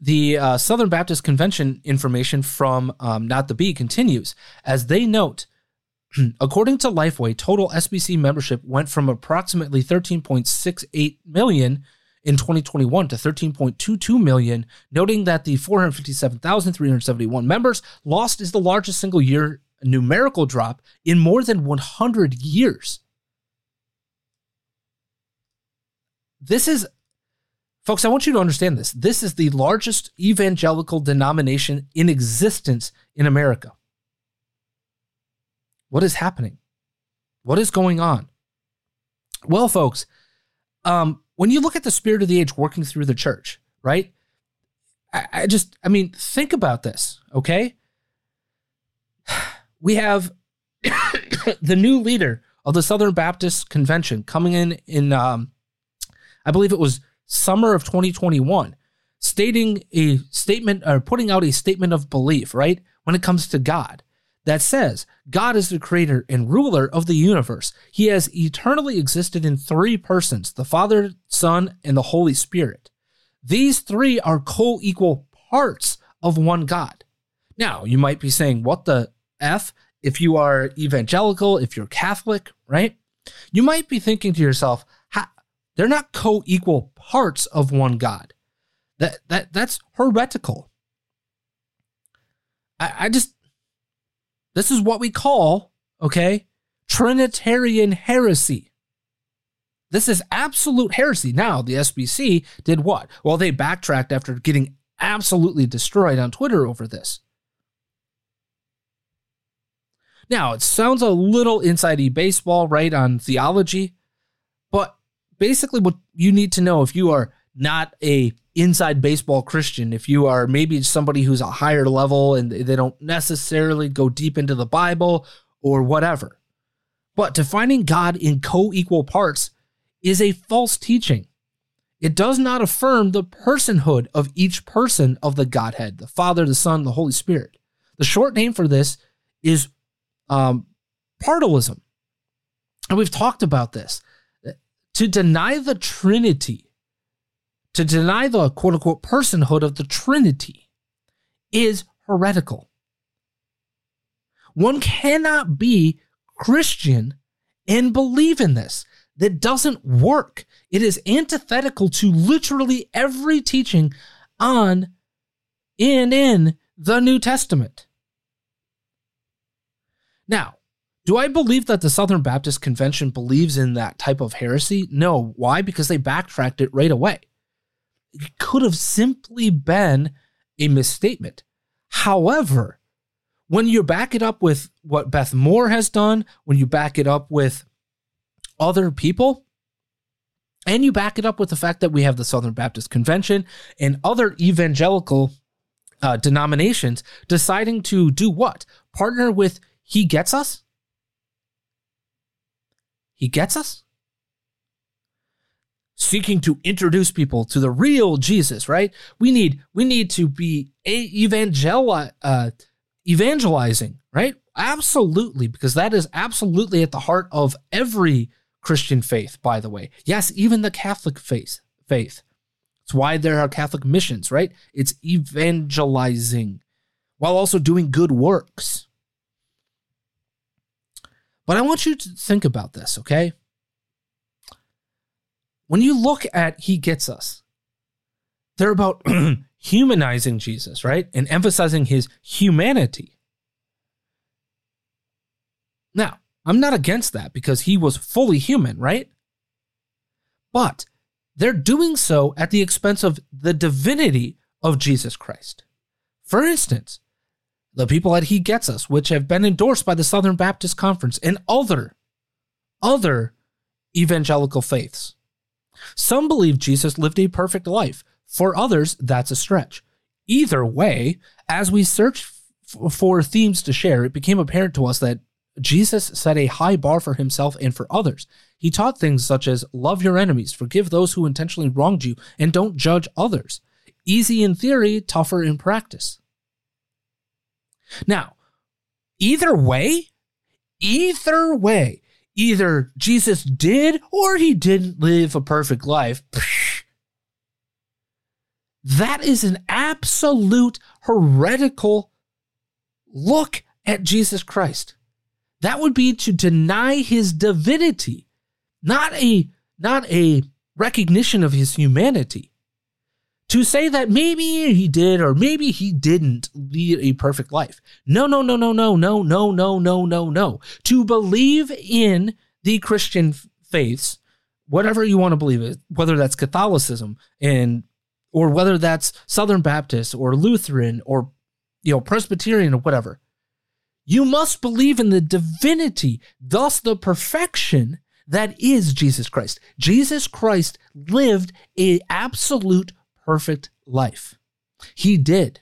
the uh, Southern Baptist Convention information from um, Not the Bee continues as they note. According to Lifeway, total SBC membership went from approximately 13.68 million in 2021 to 13.22 million, noting that the 457,371 members lost is the largest single year numerical drop in more than 100 years. This is, folks, I want you to understand this. This is the largest evangelical denomination in existence in America. What is happening? What is going on? Well, folks, um, when you look at the spirit of the age working through the church, right? I, I just, I mean, think about this, okay? We have the new leader of the Southern Baptist Convention coming in in, um, I believe it was summer of 2021, stating a statement or putting out a statement of belief, right? When it comes to God that says God is the creator and ruler of the universe. He has eternally existed in three persons the Father, Son, and the Holy Spirit. These three are co equal parts of one God. Now, you might be saying, what the F? If you are evangelical, if you're Catholic, right? You might be thinking to yourself, they're not co equal parts of one God. That, that, that's heretical. I, I just, this is what we call, okay, Trinitarian heresy. This is absolute heresy. Now, the SBC did what? Well, they backtracked after getting absolutely destroyed on Twitter over this. Now, it sounds a little inside baseball, right, on theology, but basically what you need to know if you are not a inside baseball Christian, if you are maybe somebody who's a higher level and they don't necessarily go deep into the Bible or whatever. But defining God in co equal parts is a false teaching. It does not affirm the personhood of each person of the Godhead, the Father, the Son, the Holy Spirit. The short name for this is um, partialism. And we've talked about this. To deny the Trinity, to deny the quote unquote personhood of the Trinity, is heretical. One cannot be Christian and believe in this that doesn't work. It is antithetical to literally every teaching on and in the New Testament. Now, do I believe that the Southern Baptist Convention believes in that type of heresy? No. Why? Because they backtracked it right away. It could have simply been a misstatement. However, when you back it up with what Beth Moore has done, when you back it up with other people. And you back it up with the fact that we have the Southern Baptist Convention and other evangelical uh, denominations deciding to do what? Partner with He Gets Us? He Gets Us? Seeking to introduce people to the real Jesus, right? We need we need to be evangel uh, evangelizing, right? Absolutely, because that is absolutely at the heart of every Christian faith, by the way. Yes, even the Catholic faith. Faith. It's why there are Catholic missions, right? It's evangelizing while also doing good works. But I want you to think about this, okay? When you look at He Gets Us, they're about humanizing Jesus, right? And emphasizing his humanity. Now, I'm not against that because he was fully human, right? But they're doing so at the expense of the divinity of Jesus Christ. For instance, the people at He Gets Us, which have been endorsed by the Southern Baptist Conference and other, other evangelical faiths. Some believe Jesus lived a perfect life. For others, that's a stretch. Either way, as we search for themes to share, it became apparent to us that Jesus set a high bar for himself and for others. He taught things such as love your enemies, forgive those who intentionally wronged you, and don't judge others. Easy in theory, tougher in practice. Now, either way, either way, either Jesus did or he didn't live a perfect life. That is an absolute heretical look at Jesus Christ. That would be to deny his divinity, not a not a recognition of his humanity. To say that maybe he did or maybe he didn't lead a perfect life. No, no, no, no, no, no, no, no, no, no, no. To believe in the Christian faiths, whatever you want to believe it, whether that's Catholicism and or whether that's Southern Baptist or Lutheran or you know Presbyterian or whatever. You must believe in the divinity, thus the perfection that is Jesus Christ. Jesus Christ lived a absolute perfect life. He did.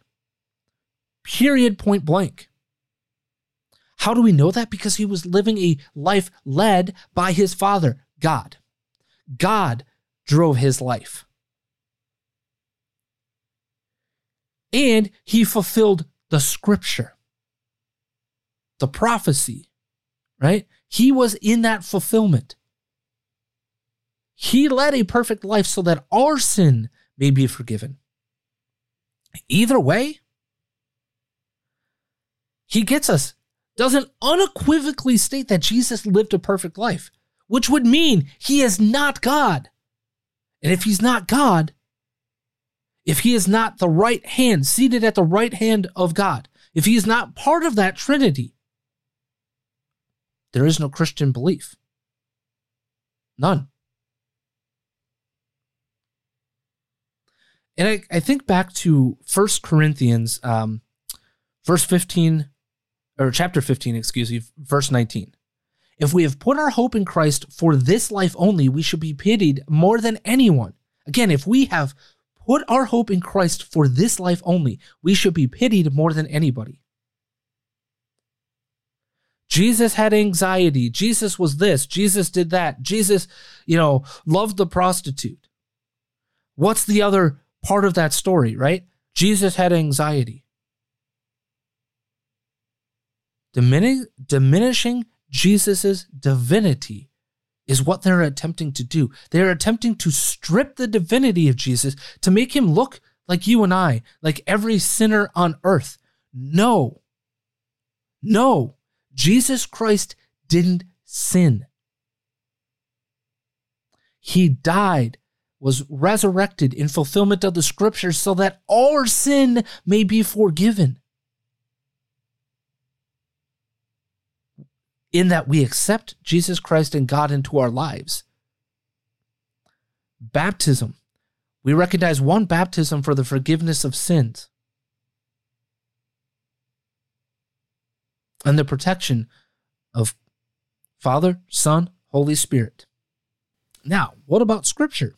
Period point blank. How do we know that? Because he was living a life led by his father, God. God drove his life. And he fulfilled the scripture the prophecy, right? He was in that fulfillment. He led a perfect life so that our sin may be forgiven. Either way, he gets us, doesn't unequivocally state that Jesus lived a perfect life, which would mean he is not God. And if he's not God, if he is not the right hand, seated at the right hand of God, if he is not part of that Trinity, there is no Christian belief. None. And I, I think back to First Corinthians, um, verse 15, or chapter 15, excuse me, verse 19. If we have put our hope in Christ for this life only, we should be pitied more than anyone. Again, if we have put our hope in Christ for this life only, we should be pitied more than anybody. Jesus had anxiety. Jesus was this. Jesus did that. Jesus, you know, loved the prostitute. What's the other part of that story, right? Jesus had anxiety. Dimin- diminishing Jesus' divinity is what they're attempting to do. They're attempting to strip the divinity of Jesus to make him look like you and I, like every sinner on earth. No. No. Jesus Christ didn't sin. He died, was resurrected in fulfillment of the scriptures so that our sin may be forgiven. in that we accept Jesus Christ and God into our lives. Baptism. We recognize one baptism for the forgiveness of sins and the protection of Father, Son, Holy Spirit. Now, what about Scripture?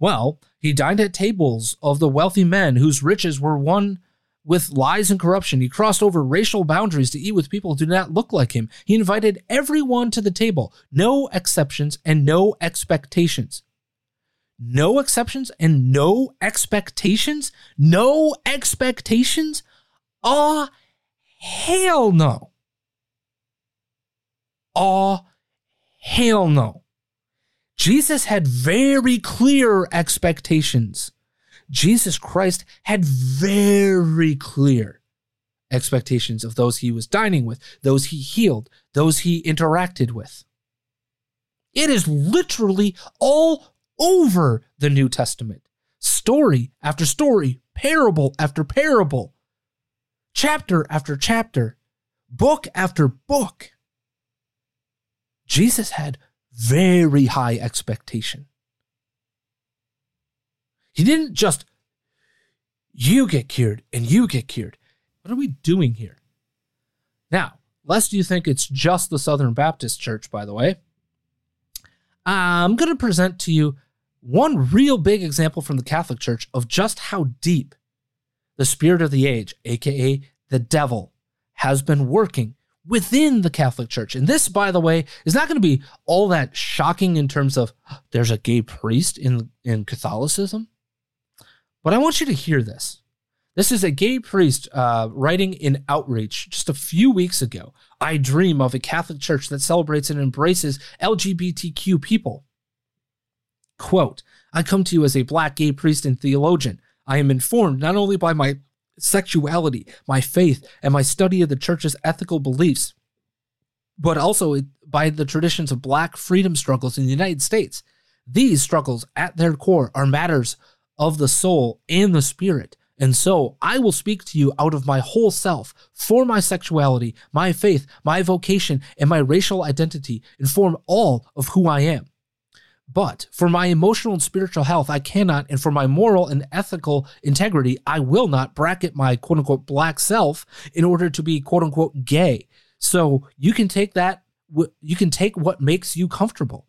Well, he dined at tables of the wealthy men whose riches were won with lies and corruption. He crossed over racial boundaries to eat with people who do not look like him. He invited everyone to the table, no exceptions and no expectations. No exceptions and no expectations? No expectations? Ah, oh, hell no. Ah, oh, hell no. Jesus had very clear expectations. Jesus Christ had very clear expectations of those he was dining with, those he healed, those he interacted with. It is literally all over the New Testament. Story after story, parable after parable, chapter after chapter, book after book. Jesus had very high expectation. He didn't just, you get cured and you get cured. What are we doing here? Now, lest you think it's just the Southern Baptist Church, by the way, I'm going to present to you one real big example from the Catholic Church of just how deep the spirit of the age, aka the devil, has been working within the Catholic Church. And this, by the way, is not going to be all that shocking in terms of there's a gay priest in, in Catholicism. But I want you to hear this. This is a gay priest uh, writing in Outreach just a few weeks ago. I dream of a Catholic church that celebrates and embraces LGBTQ people. Quote, I come to you as a black gay priest and theologian. I am informed not only by my sexuality, my faith, and my study of the church's ethical beliefs, but also by the traditions of black freedom struggles in the United States. These struggles, at their core, are matters of the soul and the spirit. And so I will speak to you out of my whole self for my sexuality, my faith, my vocation, and my racial identity inform all of who I am. But for my emotional and spiritual health, I cannot, and for my moral and ethical integrity, I will not bracket my quote unquote black self in order to be quote unquote gay. So you can take that, you can take what makes you comfortable.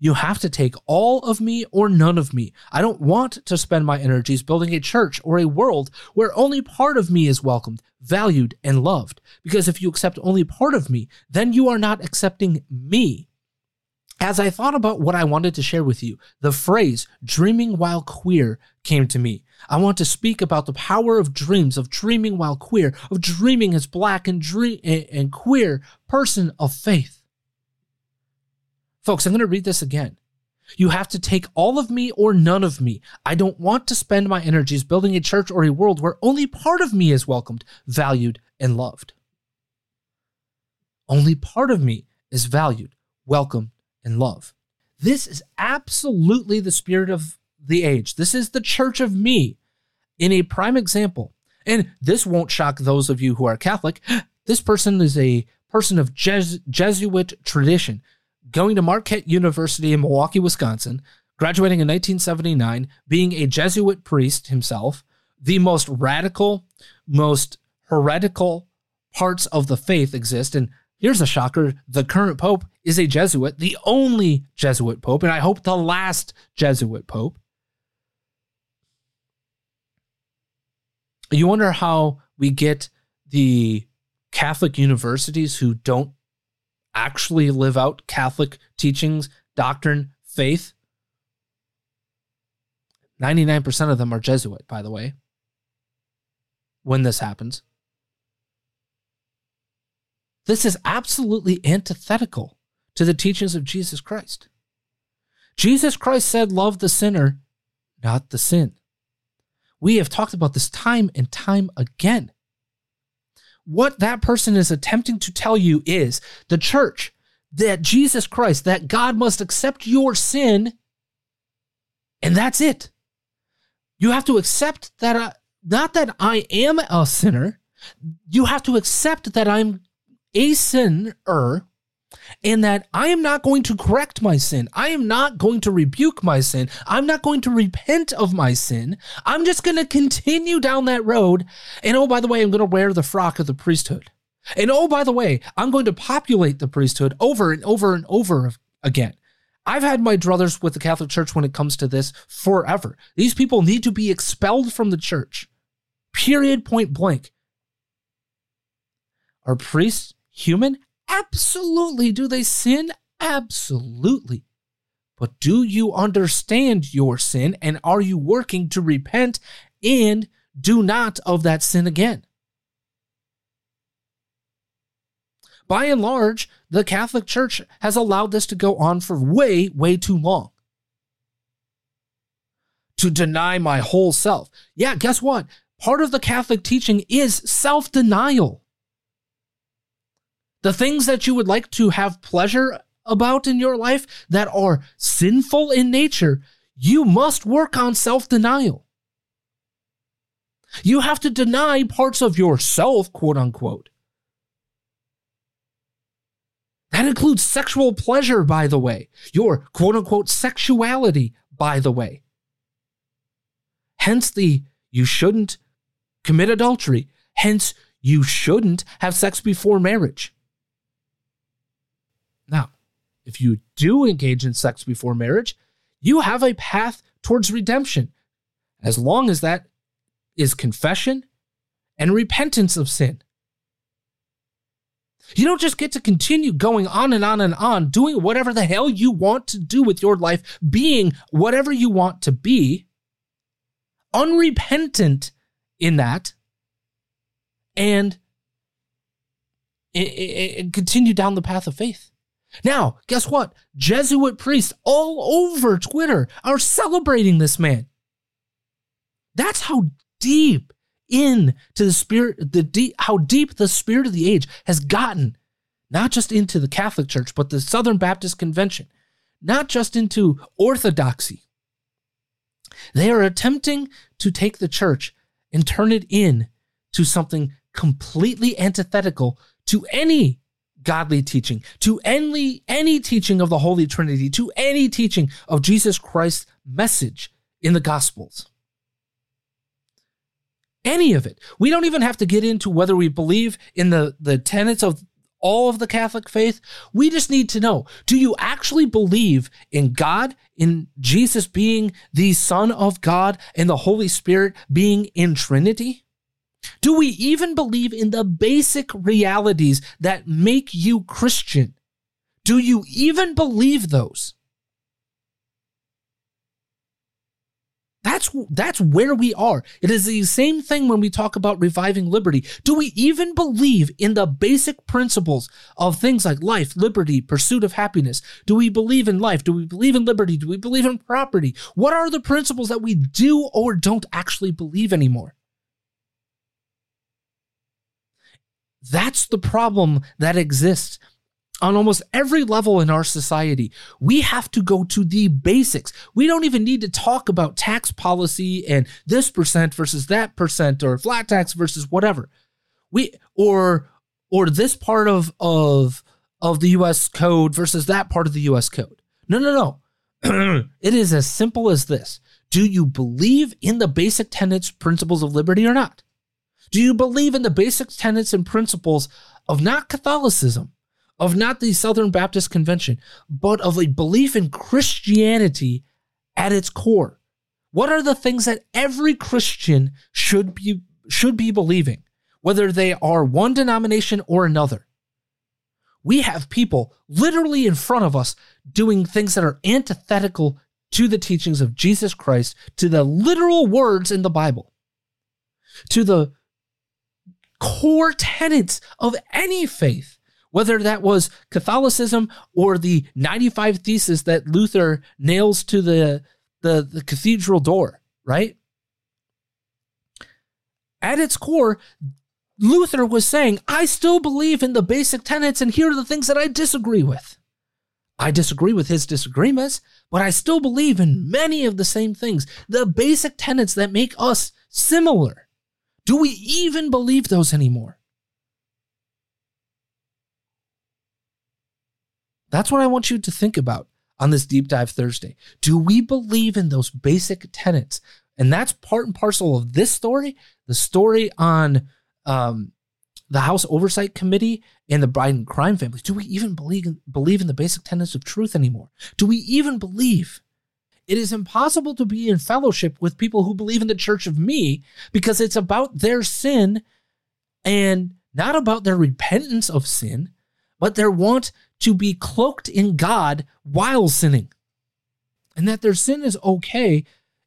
You have to take all of me or none of me. I don't want to spend my energies building a church or a world where only part of me is welcomed, valued, and loved. Because if you accept only part of me, then you are not accepting me. As I thought about what I wanted to share with you, the phrase dreaming while queer came to me. I want to speak about the power of dreams, of dreaming while queer, of dreaming as black and, dream, and queer person of faith. Folks, I'm going to read this again. You have to take all of me or none of me. I don't want to spend my energies building a church or a world where only part of me is welcomed, valued, and loved. Only part of me is valued, welcomed, and love. This is absolutely the spirit of the age. This is the church of me in a prime example. And this won't shock those of you who are Catholic. This person is a person of Jes- Jesuit tradition, going to Marquette University in Milwaukee, Wisconsin, graduating in 1979, being a Jesuit priest himself, the most radical, most heretical parts of the faith exist. And here's a shocker the current pope is a Jesuit, the only Jesuit pope, and I hope the last Jesuit pope. You wonder how we get the Catholic universities who don't actually live out Catholic teachings, doctrine, faith. 99% of them are Jesuit, by the way, when this happens. This is absolutely antithetical to the teachings of Jesus Christ. Jesus Christ said, Love the sinner, not the sin. We have talked about this time and time again. What that person is attempting to tell you is the church, that Jesus Christ, that God must accept your sin, and that's it. You have to accept that, uh, not that I am a sinner, you have to accept that I'm a sinner and that I am not going to correct my sin. I am not going to rebuke my sin. I'm not going to repent of my sin. I'm just going to continue down that road. And oh, by the way, I'm going to wear the frock of the priesthood. And oh, by the way, I'm going to populate the priesthood over and over and over again. I've had my druthers with the Catholic Church when it comes to this forever. These people need to be expelled from the church. Period, point blank. Are priests human? Absolutely. Do they sin? Absolutely. But do you understand your sin and are you working to repent and do not of that sin again? By and large, the Catholic Church has allowed this to go on for way, way too long. To deny my whole self. Yeah, guess what? Part of the Catholic teaching is self denial the things that you would like to have pleasure about in your life that are sinful in nature, you must work on self denial. You have to deny parts of yourself, quote unquote. That includes sexual pleasure, by the way, your quote unquote sexuality, by the way. Hence the you shouldn't commit adultery. Hence, you shouldn't have sex before marriage. Now, if you do engage in sex before marriage, you have a path towards redemption, as long as that is confession and repentance of sin. You don't just get to continue going on and on and on, doing whatever the hell you want to do with your life, being whatever you want to be, unrepentant in that, and, continue down the path of faith. Now, guess what? Jesuit priests all over Twitter are celebrating this man. That's how deep into the spirit, the deep, how deep the spirit of the age has gotten, not just into the Catholic Church, but the Southern Baptist Convention, not just into orthodoxy. They are attempting to take the church and turn it in to something completely antithetical to any godly teaching, to any, any teaching of the Holy Trinity, to any teaching of Jesus Christ's message in the Gospels. Any of it. We don't even have to get into whether we believe in the, the tenets of all of the Catholic faith. We just need to know do you actually believe in God, in Jesus being the Son of God, and the Holy Spirit being in Trinity? Do we even believe in the basic realities that make you Christian? Do you even believe those? That's that's where we are. It is the same thing when we talk about reviving liberty. Do we even believe in the basic principles of things like life, liberty, pursuit of happiness? Do we believe in life? Do we believe in liberty? Do we believe in property? What are the principles that we do or don't actually believe anymore? That's the problem that exists on almost every level in our society. We have to go to the basics. We don't even need to talk about tax policy and this percent versus that percent or flat tax versus whatever. We or or this part of of of the US code versus that part of the US code. No, no, no. it is as simple as this. Do you believe in the basic tenets, principles of liberty or not? Do you believe in the basic tenets and principles of not Catholicism, of not the Southern Baptist Convention, but of a belief in Christianity at its core? What are the things that every Christian should be should be believing, whether they are one denomination or another? We have people literally in front of us doing things that are antithetical to the teachings of Jesus Christ, to the literal words in the Bible, to the core tenets of any faith, whether that was Catholicism or the 95 thesis that Luther nails to the, the, the cathedral door, right? At its core, Luther was saying, I still believe in the basic tenets, and here are the things that I disagree with. I disagree with his disagreements, but I still believe in many of the same things, the basic tenets that make us similar. Do we even believe those anymore? That's what I want you to think about on this deep dive Thursday. Do we believe in those basic tenets? And that's part and parcel of this story, the story on um, the House Oversight Committee and the Biden crime family. Do we even believe believe in the basic tenets of truth anymore? Do we even believe it is impossible to be in fellowship with people who believe in the church of me because it's about their sin and not about their repentance of sin, but their want to be cloaked in God while sinning. And that their sin is okay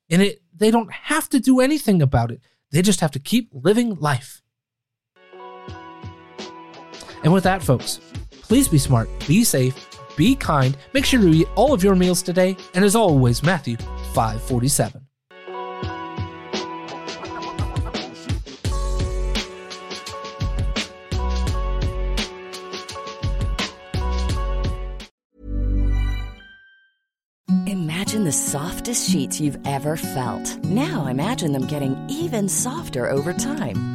and it they don't have to do anything about it. They just have to keep living life. And with that, folks, please be smart, be safe, be kind, make sure to eat all of your meals today, and as always, Matthew 547. Imagine the softest sheets you've ever felt. Now imagine them getting even softer over time.